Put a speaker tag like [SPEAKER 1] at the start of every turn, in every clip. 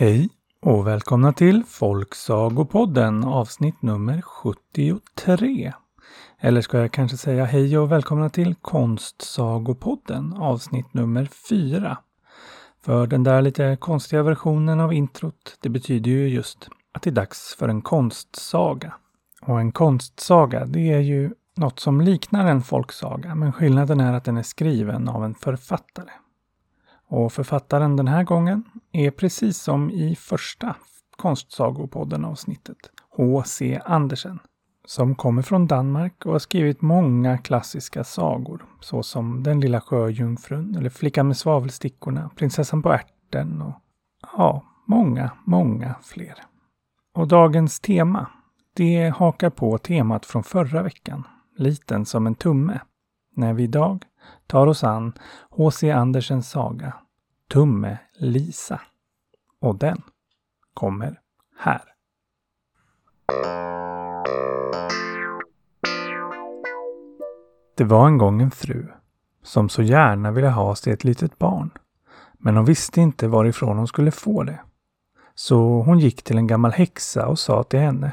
[SPEAKER 1] Hej och välkomna till Folksagopodden avsnitt nummer 73. Eller ska jag kanske säga hej och välkomna till Konstsagopodden avsnitt nummer 4. För den där lite konstiga versionen av introt, det betyder ju just att det är dags för en konstsaga. Och en konstsaga, det är ju något som liknar en folksaga, men skillnaden är att den är skriven av en författare. Och författaren den här gången är precis som i första Konstsagopodden avsnittet, H.C. Andersen, som kommer från Danmark och har skrivit många klassiska sagor, såsom Den lilla sjöjungfrun, eller Flickan med svavelstickorna, Prinsessan på ärten och ja, många, många fler. Och dagens tema, det hakar på temat från förra veckan, Liten som en tumme, när vi idag tar oss an H.C. Andersens saga Tumme Lisa. Och den kommer här. Det var en gång en fru som så gärna ville ha sig ett litet barn. Men hon visste inte varifrån hon skulle få det. Så hon gick till en gammal häxa och sa till henne.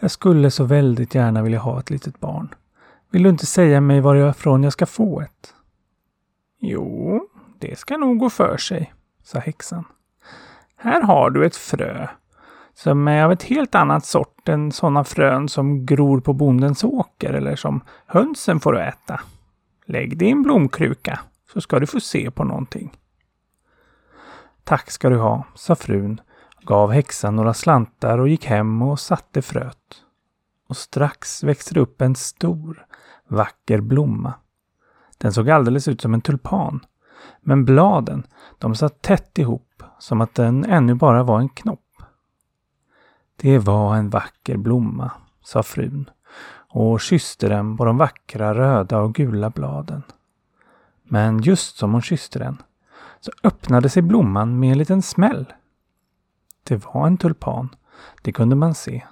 [SPEAKER 1] Jag skulle så väldigt gärna vilja ha ett litet barn. Vill du inte säga mig varifrån jag ska få ett? Jo, det ska nog gå för sig, sa häxan. Här har du ett frö som är av ett helt annat sort än sådana frön som gror på bondens åker eller som hönsen får äta. Lägg det i en blomkruka så ska du få se på någonting. Tack ska du ha, sa frun, gav häxan några slantar och gick hem och satte fröet. Och strax växte det upp en stor, vacker blomma. Den såg alldeles ut som en tulpan. Men bladen, de satt tätt ihop som att den ännu bara var en knopp. Det var en vacker blomma, sa frun och kysste den på de vackra röda och gula bladen. Men just som hon kysste den så öppnade sig blomman med en liten smäll. Det var en tulpan, det kunde man se.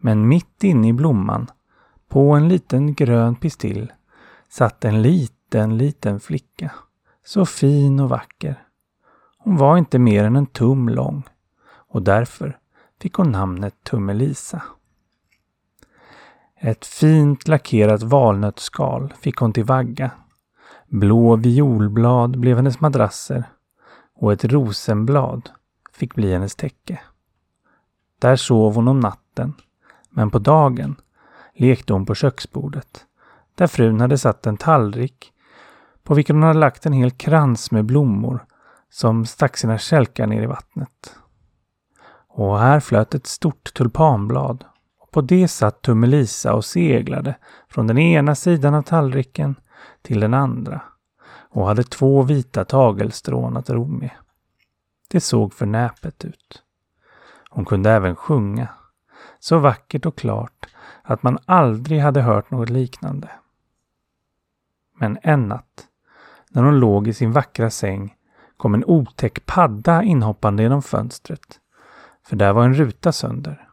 [SPEAKER 1] Men mitt inne i blomman, på en liten grön pistill, satt en liten, liten flicka. Så fin och vacker. Hon var inte mer än en tum lång och därför fick hon namnet Tummelisa. Ett fint lackerat valnötsskal fick hon till vagga. Blå violblad blev hennes madrasser och ett rosenblad fick bli hennes täcke. Där sov hon om natten, men på dagen lekte hon på köksbordet där frun hade satt en tallrik på vilken hon hade lagt en hel krans med blommor som stack sina kälkar ner i vattnet. Och här flöt ett stort tulpanblad och på det satt Tummelisa och seglade från den ena sidan av tallriken till den andra och hade två vita tagelstrån att ro med. Det såg för näpet ut. Hon kunde även sjunga, så vackert och klart att man aldrig hade hört något liknande. Men en natt, när hon låg i sin vackra säng, kom en otäck padda inhoppande genom fönstret. För där var en ruta sönder.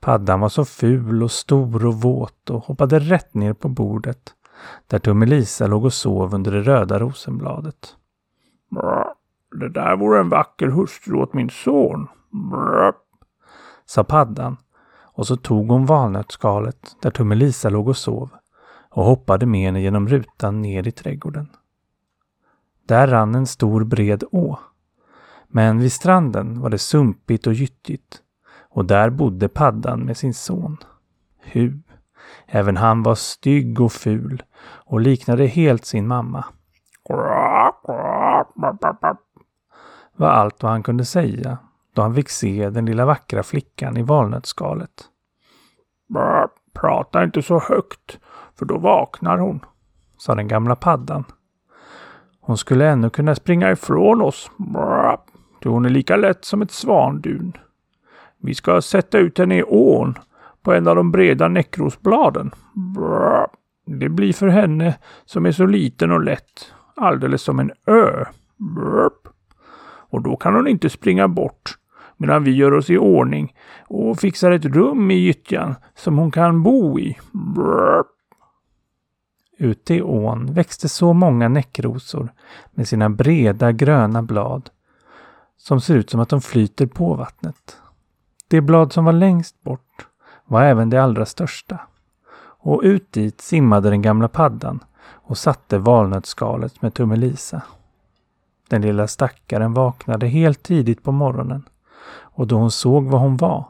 [SPEAKER 1] Paddan var så ful och stor och våt och hoppade rätt ner på bordet där Tummelisa låg och sov under det röda rosenbladet. Det där vore en vacker hustru åt min son, Brr, sa paddan och så tog hon valnötsskalet där Tummelisa låg och sov och hoppade med henne genom rutan ner i trädgården. Där rann en stor bred å. Men vid stranden var det sumpigt och gyttigt och där bodde paddan med sin son. Hu. Även han var stygg och ful och liknade helt sin mamma. var allt vad han kunde säga då han fick se den lilla vackra flickan i valnötsskalet. Prata inte så högt, för då vaknar hon, sa den gamla paddan. Hon skulle ännu kunna springa ifrån oss, ty hon är lika lätt som ett svandun. Vi ska sätta ut henne i ån på en av de breda näckrosbladen. Det blir för henne som är så liten och lätt, alldeles som en ö. Och då kan hon inte springa bort medan vi gör oss i ordning och fixar ett rum i gyttjan som hon kan bo i. Brr. Ute i ån växte så många näckrosor med sina breda gröna blad som ser ut som att de flyter på vattnet. Det blad som var längst bort var även det allra största. Och ut dit simmade den gamla paddan och satte valnötsskalet med Tummelisa. Den lilla stackaren vaknade helt tidigt på morgonen och då hon såg vad hon var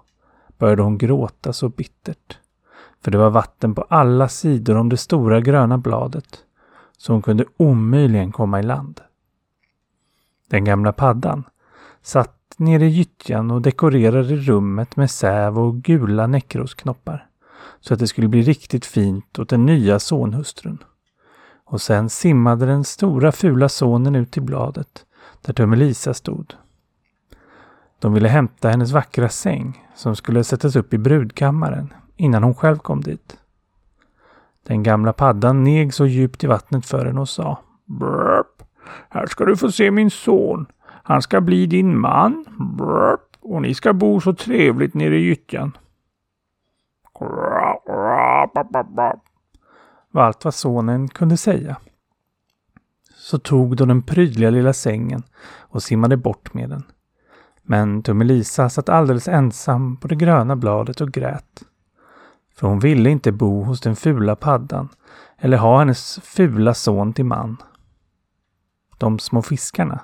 [SPEAKER 1] började hon gråta så bittert. För det var vatten på alla sidor om det stora gröna bladet så hon kunde omöjligen komma i land. Den gamla paddan satt nere i gyttjan och dekorerade rummet med säv och gula näckrosknoppar så att det skulle bli riktigt fint åt den nya sonhustrun. Och sen simmade den stora fula sonen ut till bladet där Tummelisa stod. De ville hämta hennes vackra säng som skulle sättas upp i brudkammaren innan hon själv kom dit. Den gamla paddan neg så djupt i vattnet för henne och sa Brrp, här ska du få se min son. Han ska bli din man. Brrp, och ni ska bo så trevligt nere i gyttjan. Var allt vad sonen kunde säga. Så tog de den prydliga lilla sängen och simmade bort med den. Men Tummelisa satt alldeles ensam på det gröna bladet och grät. För hon ville inte bo hos den fula paddan eller ha hennes fula son till man. De små fiskarna,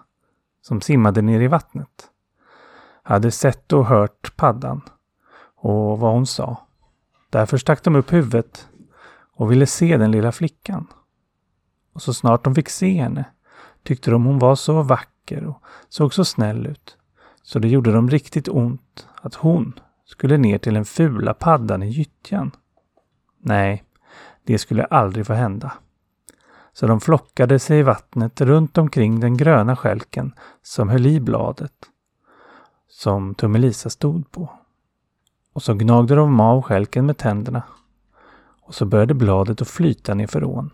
[SPEAKER 1] som simmade ner i vattnet, hade sett och hört paddan och vad hon sa. Därför stack de upp huvudet och ville se den lilla flickan. Och så snart de fick se henne tyckte de hon var så vacker och såg så snäll ut. Så det gjorde dem riktigt ont att hon skulle ner till den fula paddan i gyttjan. Nej, det skulle aldrig få hända. Så de flockade sig i vattnet runt omkring den gröna skälken som höll i bladet som Tummelisa stod på. Och så gnagde de av skälken med tänderna. Och så började bladet att flyta nerför ån.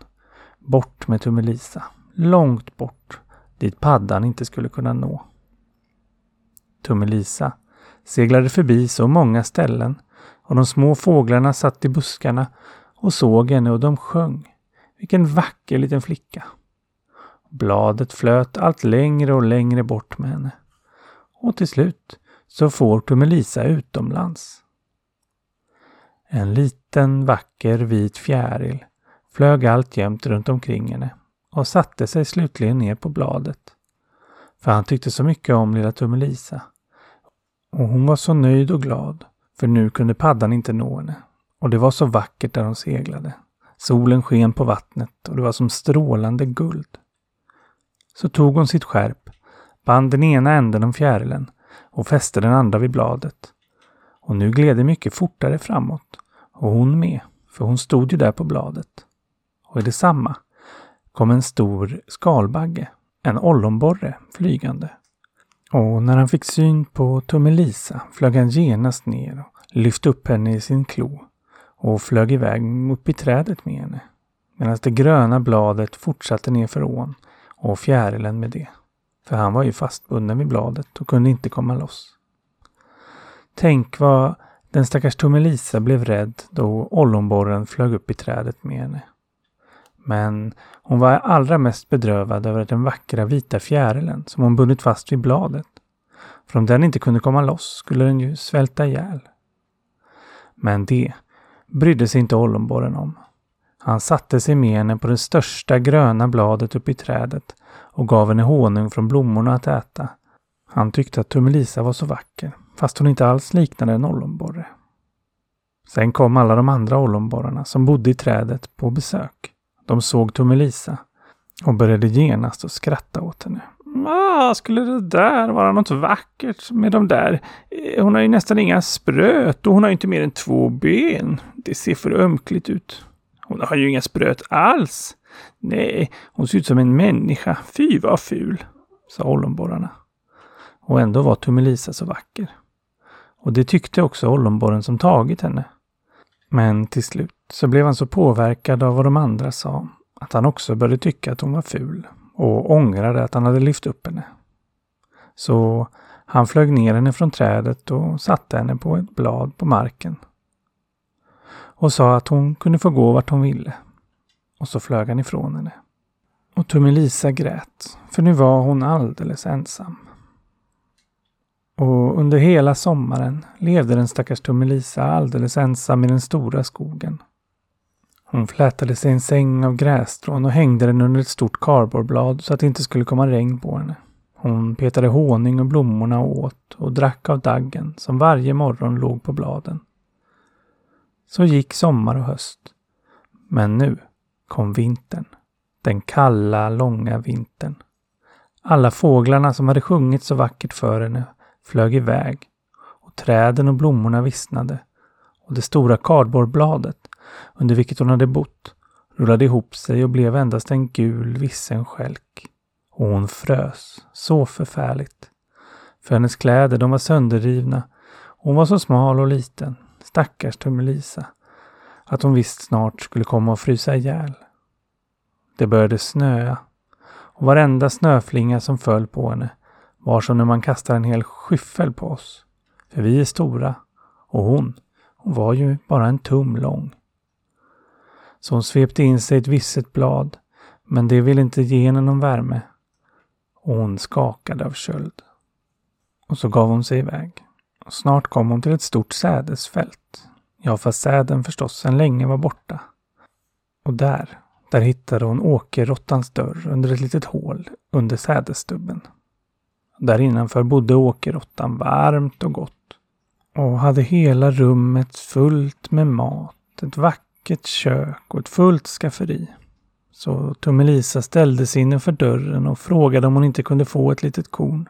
[SPEAKER 1] Bort med Tummelisa. Långt bort. Dit paddan inte skulle kunna nå. Tummelisa seglade förbi så många ställen och de små fåglarna satt i buskarna och såg henne och de sjöng. Vilken vacker liten flicka! Bladet flöt allt längre och längre bort med henne. Och till slut så får Tummelisa utomlands. En liten vacker vit fjäril flög alltjämt runt omkring henne och satte sig slutligen ner på bladet. För han tyckte så mycket om lilla Tummelisa. Och hon var så nöjd och glad, för nu kunde paddan inte nå henne. Och det var så vackert där de seglade. Solen sken på vattnet och det var som strålande guld. Så tog hon sitt skärp, band den ena änden om fjärilen och fäste den andra vid bladet. Och nu gled det mycket fortare framåt. Och hon med, för hon stod ju där på bladet. Och i detsamma kom en stor skalbagge, en ollonborre, flygande. Och när han fick syn på Tummelisa flög han genast ner och lyfte upp henne i sin klo och flög iväg upp i trädet med henne. Medan det gröna bladet fortsatte ner för ån och fjärilen med det. För han var ju fastbunden vid bladet och kunde inte komma loss. Tänk vad den stackars Tummelisa blev rädd då ollonborren flög upp i trädet med henne. Men hon var allra mest bedrövad över den vackra vita fjärilen som hon bundit fast vid bladet. För om den inte kunde komma loss skulle den ju svälta ihjäl. Men det brydde sig inte ollonborren om. Han satte sig med henne på det största gröna bladet uppe i trädet och gav henne honung från blommorna att äta. Han tyckte att Tummelisa var så vacker, fast hon inte alls liknade en ollonborre. Sen kom alla de andra ollonborrarna som bodde i trädet på besök. De såg Tummelisa och började genast att skratta åt henne. Ah, skulle det där vara något vackert med de där? Eh, hon har ju nästan inga spröt och hon har ju inte mer än två ben. Det ser för ömkligt ut. Hon har ju inga spröt alls. Nej, hon ser ut som en människa. Fy vad ful, sa ollonborrarna. Och ändå var Tummelisa så vacker. Och det tyckte också ollonborren som tagit henne. Men till slut så blev han så påverkad av vad de andra sa att han också började tycka att hon var ful och ångrade att han hade lyft upp henne. Så han flög ner henne från trädet och satte henne på ett blad på marken. Och sa att hon kunde få gå vart hon ville. Och så flög han ifrån henne. Och Tummelisa grät, för nu var hon alldeles ensam. Och under hela sommaren levde den stackars Tummelisa alldeles ensam i den stora skogen. Hon flätade sig en säng av grässtrån och hängde den under ett stort kardborreblad så att det inte skulle komma regn på henne. Hon petade honung och blommorna och åt och drack av daggen som varje morgon låg på bladen. Så gick sommar och höst. Men nu kom vintern. Den kalla, långa vintern. Alla fåglarna som hade sjungit så vackert för henne flög iväg och träden och blommorna vissnade och det stora kardborrbladet, under vilket hon hade bott rullade ihop sig och blev endast en gul vissen skälk. Och hon frös så förfärligt. För hennes kläder de var sönderrivna hon var så smal och liten, stackars Tummelisa, att hon visst snart skulle komma att frysa ihjäl. Det började snöa och varenda snöflinga som föll på henne var som när man kastar en hel skyffel på oss. För vi är stora och hon, hon var ju bara en tum lång. Så hon svepte in sig ett visset blad, men det ville inte ge henne någon värme. Och hon skakade av köld. Och så gav hon sig iväg. Och snart kom hon till ett stort sädesfält. Ja, fast säden förstås sedan länge var borta. Och där, där hittade hon åkerråttans dörr under ett litet hål under sädesstubben. Där innanför bodde åkerråttan varmt och gott och hade hela rummet fullt med mat, ett vackert kök och ett fullt skafferi. Så Tummelisa ställde sig innanför dörren och frågade om hon inte kunde få ett litet korn.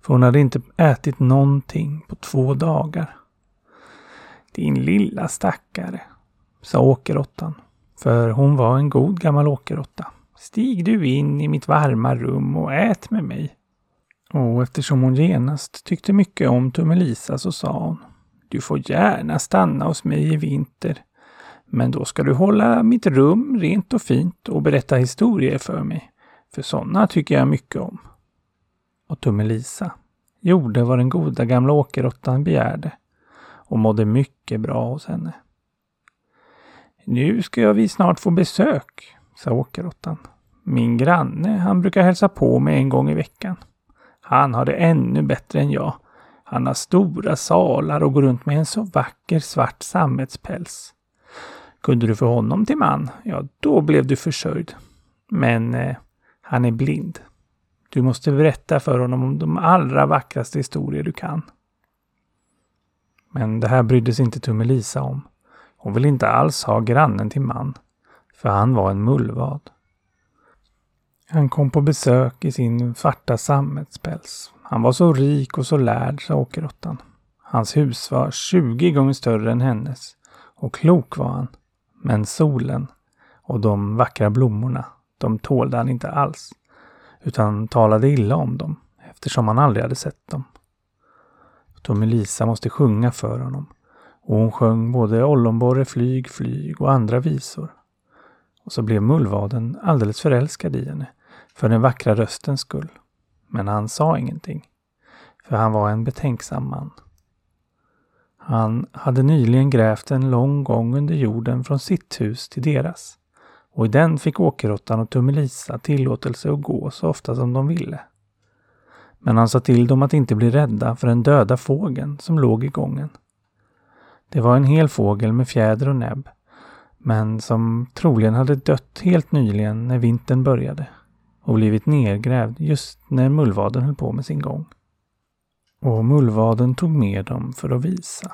[SPEAKER 1] För hon hade inte ätit någonting på två dagar. Din lilla stackare, sa åkerråttan. För hon var en god gammal åkerråtta. Stig du in i mitt varma rum och ät med mig. Och eftersom hon genast tyckte mycket om Tummelisa så sa hon Du får gärna stanna hos mig i vinter. Men då ska du hålla mitt rum rent och fint och berätta historier för mig. För sådana tycker jag mycket om. Och Tummelisa gjorde vad den goda gamla åkerråttan begärde och mådde mycket bra hos henne. Nu ska vi snart få besök, sa åkerråttan. Min granne, han brukar hälsa på mig en gång i veckan. Han har det ännu bättre än jag. Han har stora salar och går runt med en så vacker svart sammetspäls. Kunde du få honom till man, ja då blev du försörjd. Men eh, han är blind. Du måste berätta för honom om de allra vackraste historier du kan. Men det här brydde sig inte Tummelisa om. Hon ville inte alls ha grannen till man. För han var en mullvad. Han kom på besök i sin svarta sammetspäls. Han var så rik och så lärd, sa åkerråttan. Hans hus var 20 gånger större än hennes. Och klok var han. Men solen och de vackra blommorna, de tålde han inte alls. Utan talade illa om dem, eftersom han aldrig hade sett dem. Tommelisa måste sjunga för honom. Och hon sjöng både Ollonborre flyg, flyg och andra visor. Och så blev mullvaden alldeles förälskad i henne för den vackra röstens skull. Men han sa ingenting, för han var en betänksam man. Han hade nyligen grävt en lång gång under jorden från sitt hus till deras och i den fick Åkerråttan och Tummelisa tillåtelse att gå så ofta som de ville. Men han sa till dem att inte bli rädda för den döda fågeln som låg i gången. Det var en hel fågel med fjäder och näbb, men som troligen hade dött helt nyligen när vintern började och blivit nergrävd just när mullvaden höll på med sin gång. Och mullvaden tog med dem för att visa.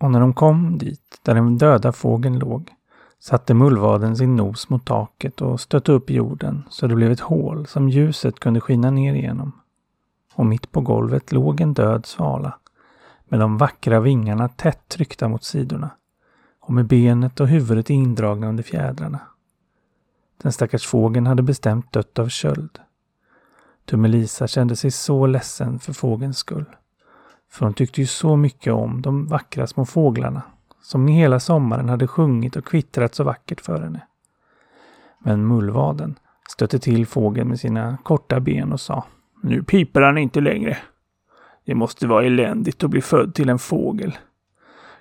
[SPEAKER 1] Och när de kom dit, där den döda fågeln låg, satte mullvaden sin nos mot taket och stötte upp jorden så det blev ett hål som ljuset kunde skina ner igenom. Och mitt på golvet låg en död svala med de vackra vingarna tätt tryckta mot sidorna och med benet och huvudet indragna under fjädrarna. Den stackars fågeln hade bestämt dött av köld. Tummelisa kände sig så ledsen för fågelns skull. För hon tyckte ju så mycket om de vackra små fåglarna som hela sommaren hade sjungit och kvittrat så vackert för henne. Men mullvaden stötte till fågeln med sina korta ben och sa Nu piper han inte längre. Det måste vara eländigt att bli född till en fågel.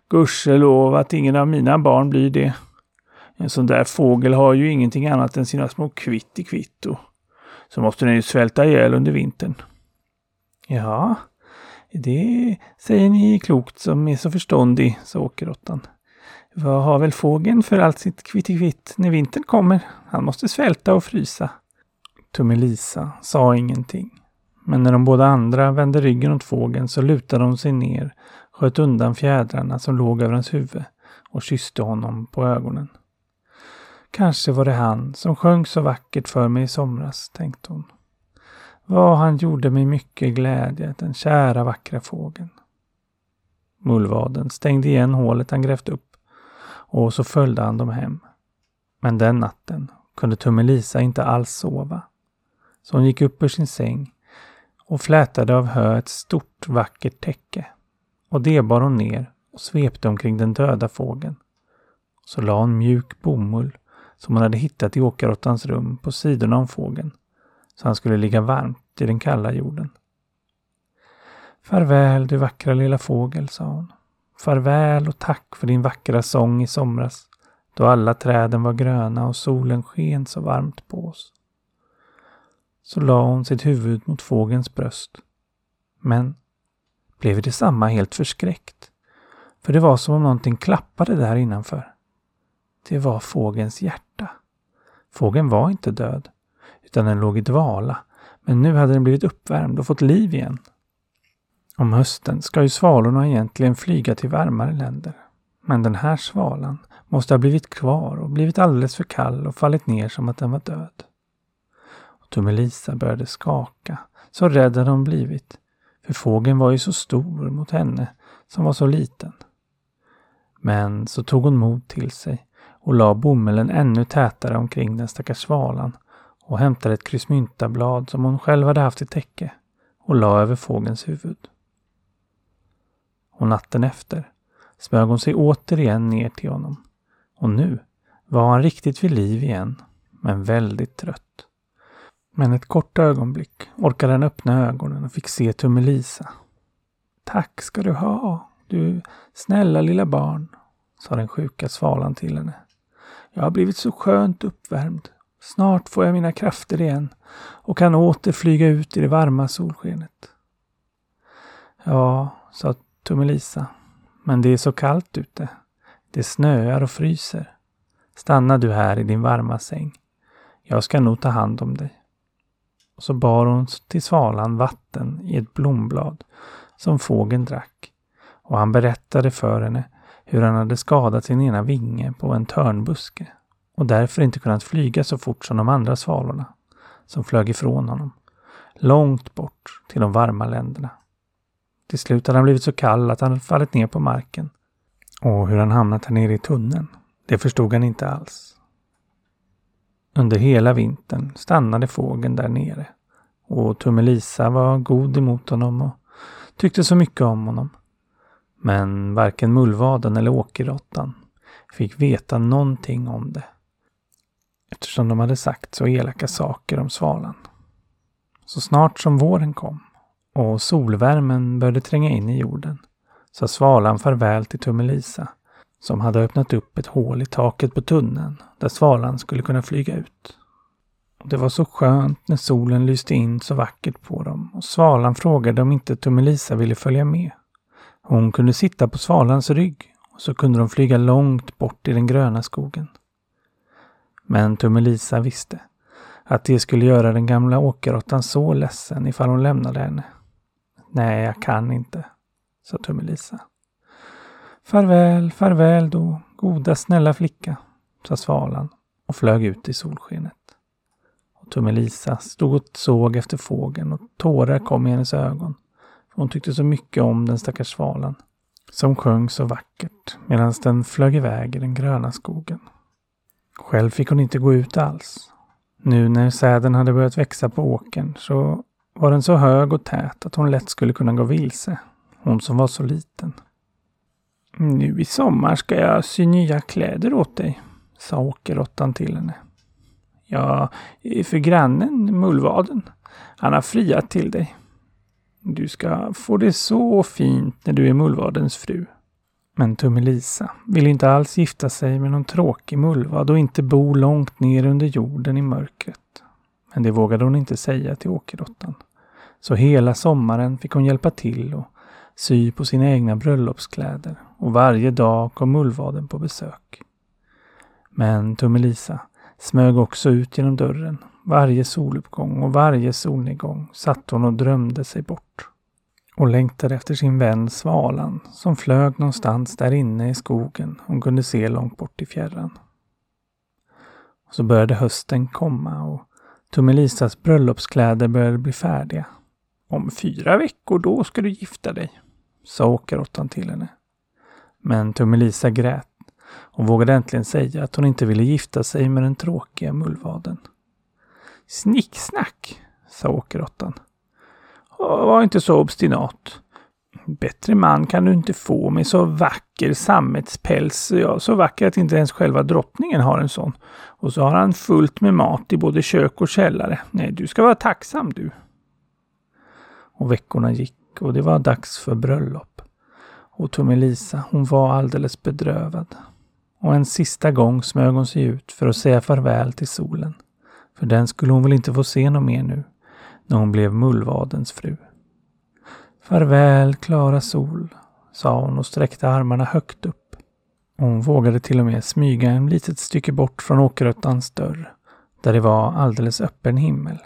[SPEAKER 1] Gudskelov att ingen av mina barn blir det. En sån där fågel har ju ingenting annat än sina små kvitt i kvitto. Så måste den ju svälta ihjäl under vintern. Ja, Det säger ni klokt som är så förståndig, sa åkerråttan. Vad har väl fågeln för allt sitt kvittikvitt när vintern kommer? Han måste svälta och frysa. Tummelisa sa ingenting. Men när de båda andra vände ryggen åt fågeln så lutade de sig ner, sköt undan fjädrarna som låg över hans huvud och kysste honom på ögonen. Kanske var det han som sjöng så vackert för mig i somras, tänkte hon. Vad han gjorde mig mycket glädje, den kära vackra fågeln. Mullvaden stängde igen hålet han grävt upp och så följde han dem hem. Men den natten kunde Tummelisa inte alls sova. Så hon gick upp ur sin säng och flätade av hö ett stort vackert täcke. Och det bar hon ner och svepte omkring den döda fågeln. Så la hon mjuk bomull som hon hade hittat i åkarråttans rum på sidorna om fågeln så han skulle ligga varmt i den kalla jorden. Farväl du vackra lilla fågel, sa hon. Farväl och tack för din vackra sång i somras då alla träden var gröna och solen sken så varmt på oss. Så la hon sitt huvud mot fågelns bröst. Men blev detsamma helt förskräckt. För det var som om någonting klappade där innanför. Det var fågelns hjärta. Fågeln var inte död, utan den låg i dvala. Men nu hade den blivit uppvärmd och fått liv igen. Om hösten ska ju svalorna egentligen flyga till varmare länder. Men den här svalan måste ha blivit kvar och blivit alldeles för kall och fallit ner som att den var död. Och Tummelisa började skaka, så rädd hade hon blivit. För fågeln var ju så stor mot henne som var så liten. Men så tog hon mod till sig och la bomullen ännu tätare omkring den stackars svalan och hämtade ett kryssmyntablad som hon själv hade haft i täcke och la över fågelns huvud. Och natten efter smög hon sig återigen ner till honom. Och nu var han riktigt vid liv igen, men väldigt trött. Men ett kort ögonblick orkade han öppna ögonen och fick se Tummelisa. Tack ska du ha, du snälla lilla barn, sa den sjuka svalan till henne. Jag har blivit så skönt uppvärmd. Snart får jag mina krafter igen och kan åter flyga ut i det varma solskenet. Ja, sa Tummelisa, men det är så kallt ute. Det snöar och fryser. Stanna du här i din varma säng. Jag ska nog ta hand om dig. Och så bar hon till svalan vatten i ett blomblad som fågeln drack. Och han berättade för henne hur han hade skadat sin ena vinge på en törnbuske och därför inte kunnat flyga så fort som de andra svalorna som flög ifrån honom. Långt bort till de varma länderna. Till slut hade han blivit så kall att han fallit ner på marken. Och hur han hamnat här nere i tunneln, det förstod han inte alls. Under hela vintern stannade fågeln där nere. Och Tummelisa var god emot honom och tyckte så mycket om honom. Men varken mullvaden eller åkerråttan fick veta någonting om det. Eftersom de hade sagt så elaka saker om svalan. Så snart som våren kom och solvärmen började tränga in i jorden sa svalan farväl till Tummelisa som hade öppnat upp ett hål i taket på tunneln där svalan skulle kunna flyga ut. Det var så skönt när solen lyste in så vackert på dem och svalan frågade om inte Tummelisa ville följa med. Hon kunde sitta på svalans rygg och så kunde de flyga långt bort i den gröna skogen. Men Tummelisa visste att det skulle göra den gamla åkerråttan så ledsen ifall hon lämnade henne. Nej, jag kan inte, sa Tummelisa. Farväl, farväl då, goda snälla flicka, sa svalan och flög ut i solskenet. Och Tummelisa stod och såg efter fågeln och tårar kom i hennes ögon. Hon tyckte så mycket om den stackars svalan som sjöng så vackert medan den flög iväg i den gröna skogen. Själv fick hon inte gå ut alls. Nu när säden hade börjat växa på åkern så var den så hög och tät att hon lätt skulle kunna gå vilse. Hon som var så liten. Nu i sommar ska jag sy nya kläder åt dig, sa åkerråttan till henne. Ja, för grannen, mullvaden. Han har friat till dig. Du ska få det så fint när du är mullvadens fru. Men Tummelisa vill inte alls gifta sig med någon tråkig mullvad och inte bo långt ner under jorden i mörkret. Men det vågade hon inte säga till åkerråttan. Så hela sommaren fick hon hjälpa till och sy på sina egna bröllopskläder och varje dag kom mullvaden på besök. Men Tummelisa smög också ut genom dörren. Varje soluppgång och varje solnedgång satt hon och drömde sig bort. Och längtade efter sin vän Svalan som flög någonstans där inne i skogen hon kunde se långt bort i fjärran. Och så började hösten komma och Tummelisas bröllopskläder började bli färdiga. Om fyra veckor då ska du gifta dig, sa åkerråttan till henne. Men Tummelisa grät och vågade äntligen säga att hon inte ville gifta sig med den tråkiga mullvaden. Snicksnack, sa åkerråttan. Var inte så obstinat. Bättre man kan du inte få med så vacker sammetspäls. Ja, så vacker att inte ens själva drottningen har en sån. Och så har han fullt med mat i både kök och källare. Nej, du ska vara tacksam du. Och veckorna gick och det var dags för bröllop. Och Tummelisa, hon var alldeles bedrövad. Och en sista gång smög hon sig ut för att säga farväl till solen. För den skulle hon väl inte få se något mer nu, när hon blev mullvadens fru. Farväl, klara sol, sa hon och sträckte armarna högt upp. hon vågade till och med smyga en litet stycke bort från åkeröttans dörr, där det var alldeles öppen himmel.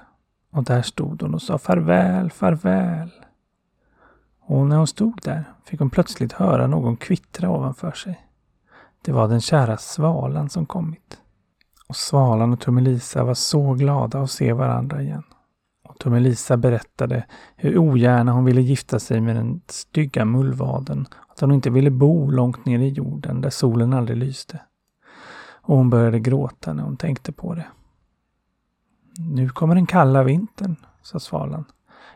[SPEAKER 1] Och där stod hon och sa farväl, farväl. Och när hon stod där fick hon plötsligt höra någon kvittra ovanför sig. Det var den kära svalan som kommit. Och svalan och Tummelisa var så glada att se varandra igen. Och Tummelisa berättade hur ogärna hon ville gifta sig med den stygga mullvaden. Att hon inte ville bo långt ner i jorden där solen aldrig lyste. Och hon började gråta när hon tänkte på det. Nu kommer den kalla vintern, sa svalan.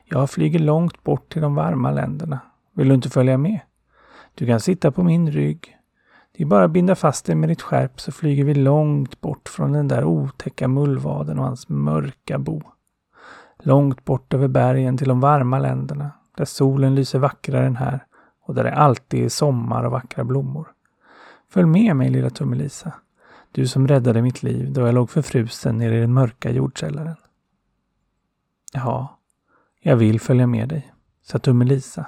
[SPEAKER 1] Jag flyger långt bort till de varma länderna. Vill du inte följa med? Du kan sitta på min rygg. Det är bara att binda fast dig med ditt skärp så flyger vi långt bort från den där otäcka mullvaden och hans mörka bo. Långt bort över bergen till de varma länderna, där solen lyser vackrare än här och där det alltid är sommar och vackra blommor. Följ med mig lilla Tummelisa. Du som räddade mitt liv då jag låg förfrusen nere i den mörka jordkällaren. Ja, jag vill följa med dig, sa Tummelisa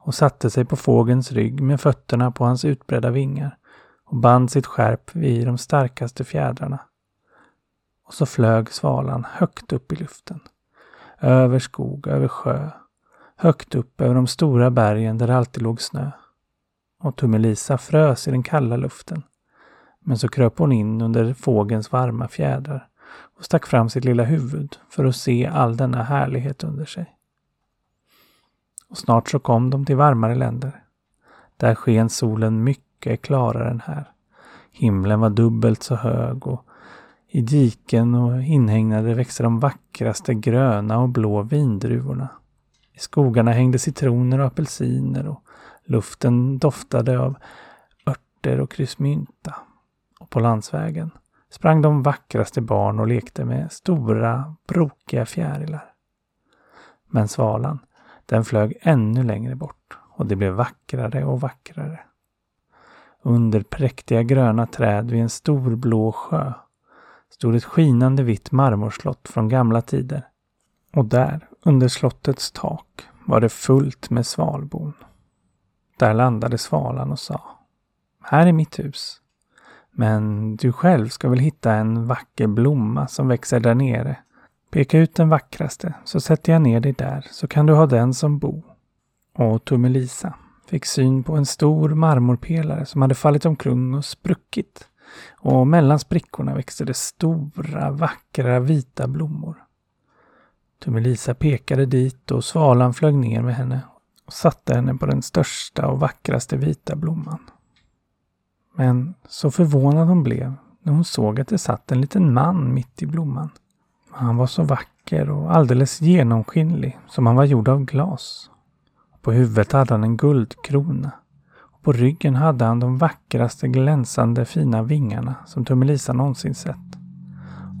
[SPEAKER 1] och satte sig på fågelns rygg med fötterna på hans utbredda vingar och band sitt skärp vid de starkaste fjädrarna. Och så flög svalan högt upp i luften. Över skog, över sjö. Högt upp över de stora bergen där det alltid låg snö. Och Tummelisa frös i den kalla luften. Men så kröp hon in under fågelns varma fjädrar och stack fram sitt lilla huvud för att se all denna härlighet under sig. Och snart så kom de till varmare länder. Där sken solen mycket klarare än här. Himlen var dubbelt så hög och i diken och inhägnader växte de vackraste gröna och blå vindruvorna. I skogarna hängde citroner och apelsiner och luften doftade av örter och kryssmynta. Och på landsvägen sprang de vackraste barn och lekte med stora, brokiga fjärilar. Men svalan, den flög ännu längre bort och det blev vackrare och vackrare. Under präktiga gröna träd vid en stor blå sjö stod ett skinande vitt marmorslott från gamla tider. Och där, under slottets tak, var det fullt med svalbon. Där landade svalan och sa Här är mitt hus. Men du själv ska väl hitta en vacker blomma som växer där nere. Peka ut den vackraste så sätter jag ner dig där så kan du ha den som bo. Och Tummelisa fick syn på en stor marmorpelare som hade fallit omkring och spruckit. Och mellan sprickorna växte det stora, vackra, vita blommor. Tummelisa pekade dit och svalan flög ner med henne och satte henne på den största och vackraste vita blomman. Men så förvånad hon blev när hon såg att det satt en liten man mitt i blomman. Han var så vacker och alldeles genomskinlig som han var gjord av glas. På huvudet hade han en guldkrona. Och på ryggen hade han de vackraste glänsande fina vingarna som Tummelisa någonsin sett.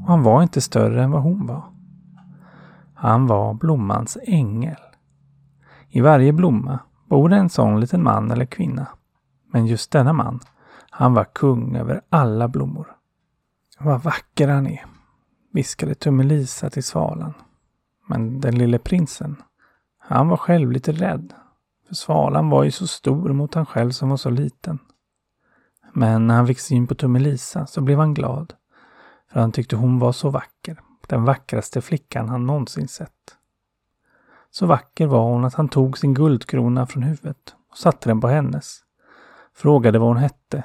[SPEAKER 1] Och han var inte större än vad hon var. Han var blommans ängel. I varje blomma bor det en sån liten man eller kvinna. Men just denna man han var kung över alla blommor. Vad vacker han är, viskade Tummelisa till svalan. Men den lille prinsen, han var själv lite rädd. För svalan var ju så stor mot han själv som var så liten. Men när han fick syn på Tummelisa så blev han glad. För han tyckte hon var så vacker. Den vackraste flickan han någonsin sett. Så vacker var hon att han tog sin guldkrona från huvudet och satte den på hennes. Frågade vad hon hette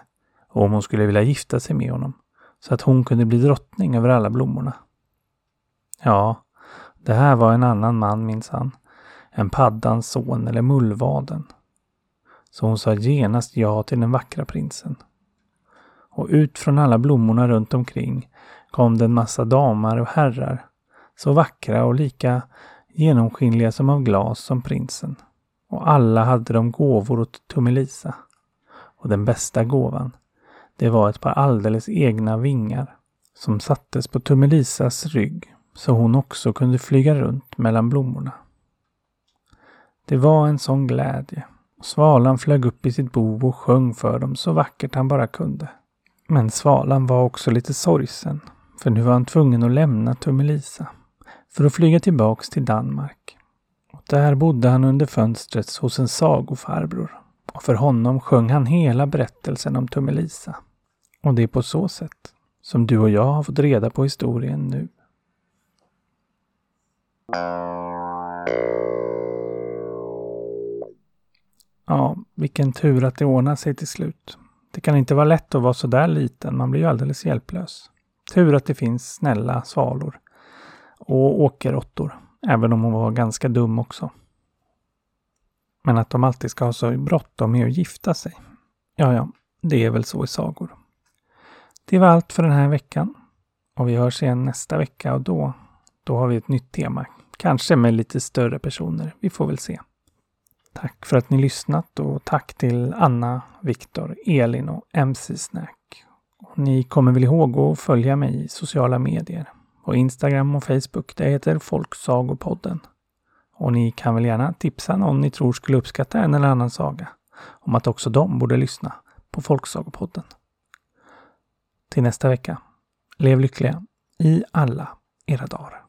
[SPEAKER 1] och om hon skulle vilja gifta sig med honom så att hon kunde bli drottning över alla blommorna. Ja, det här var en annan man minsann. En paddans son eller mullvaden. Så hon sa genast ja till den vackra prinsen. Och ut från alla blommorna runt omkring kom det en massa damer och herrar. Så vackra och lika genomskinliga som av glas som prinsen. Och alla hade de gåvor åt Tummelisa. Och den bästa gåvan, det var ett par alldeles egna vingar som sattes på Tummelisas rygg så hon också kunde flyga runt mellan blommorna. Det var en sån glädje. Svalan flög upp i sitt bo och sjöng för dem så vackert han bara kunde. Men Svalan var också lite sorgsen, för nu var han tvungen att lämna Tummelisa för att flyga tillbaks till Danmark. Och där bodde han under fönstret hos en sagofarbror. Och för honom sjöng han hela berättelsen om Tummelisa. Och det är på så sätt som du och jag har fått reda på historien nu. Ja, vilken tur att det ordnar sig till slut. Det kan inte vara lätt att vara så där liten, man blir ju alldeles hjälplös. Tur att det finns snälla svalor och åkerråttor, även om hon var ganska dum också. Men att de alltid ska ha så bråttom med att gifta sig. Ja, ja, det är väl så i sagor. Det var allt för den här veckan. Och vi hörs igen nästa vecka och då, då har vi ett nytt tema. Kanske med lite större personer. Vi får väl se. Tack för att ni lyssnat och tack till Anna, Viktor, Elin och MC Snack. Och ni kommer väl ihåg att följa mig i sociala medier. På Instagram och Facebook. Det heter Folksagopodden. Och ni kan väl gärna tipsa någon ni tror skulle uppskatta en eller annan saga om att också de borde lyssna på Folksagopodden. Till nästa vecka. Lev lyckliga i alla era dagar.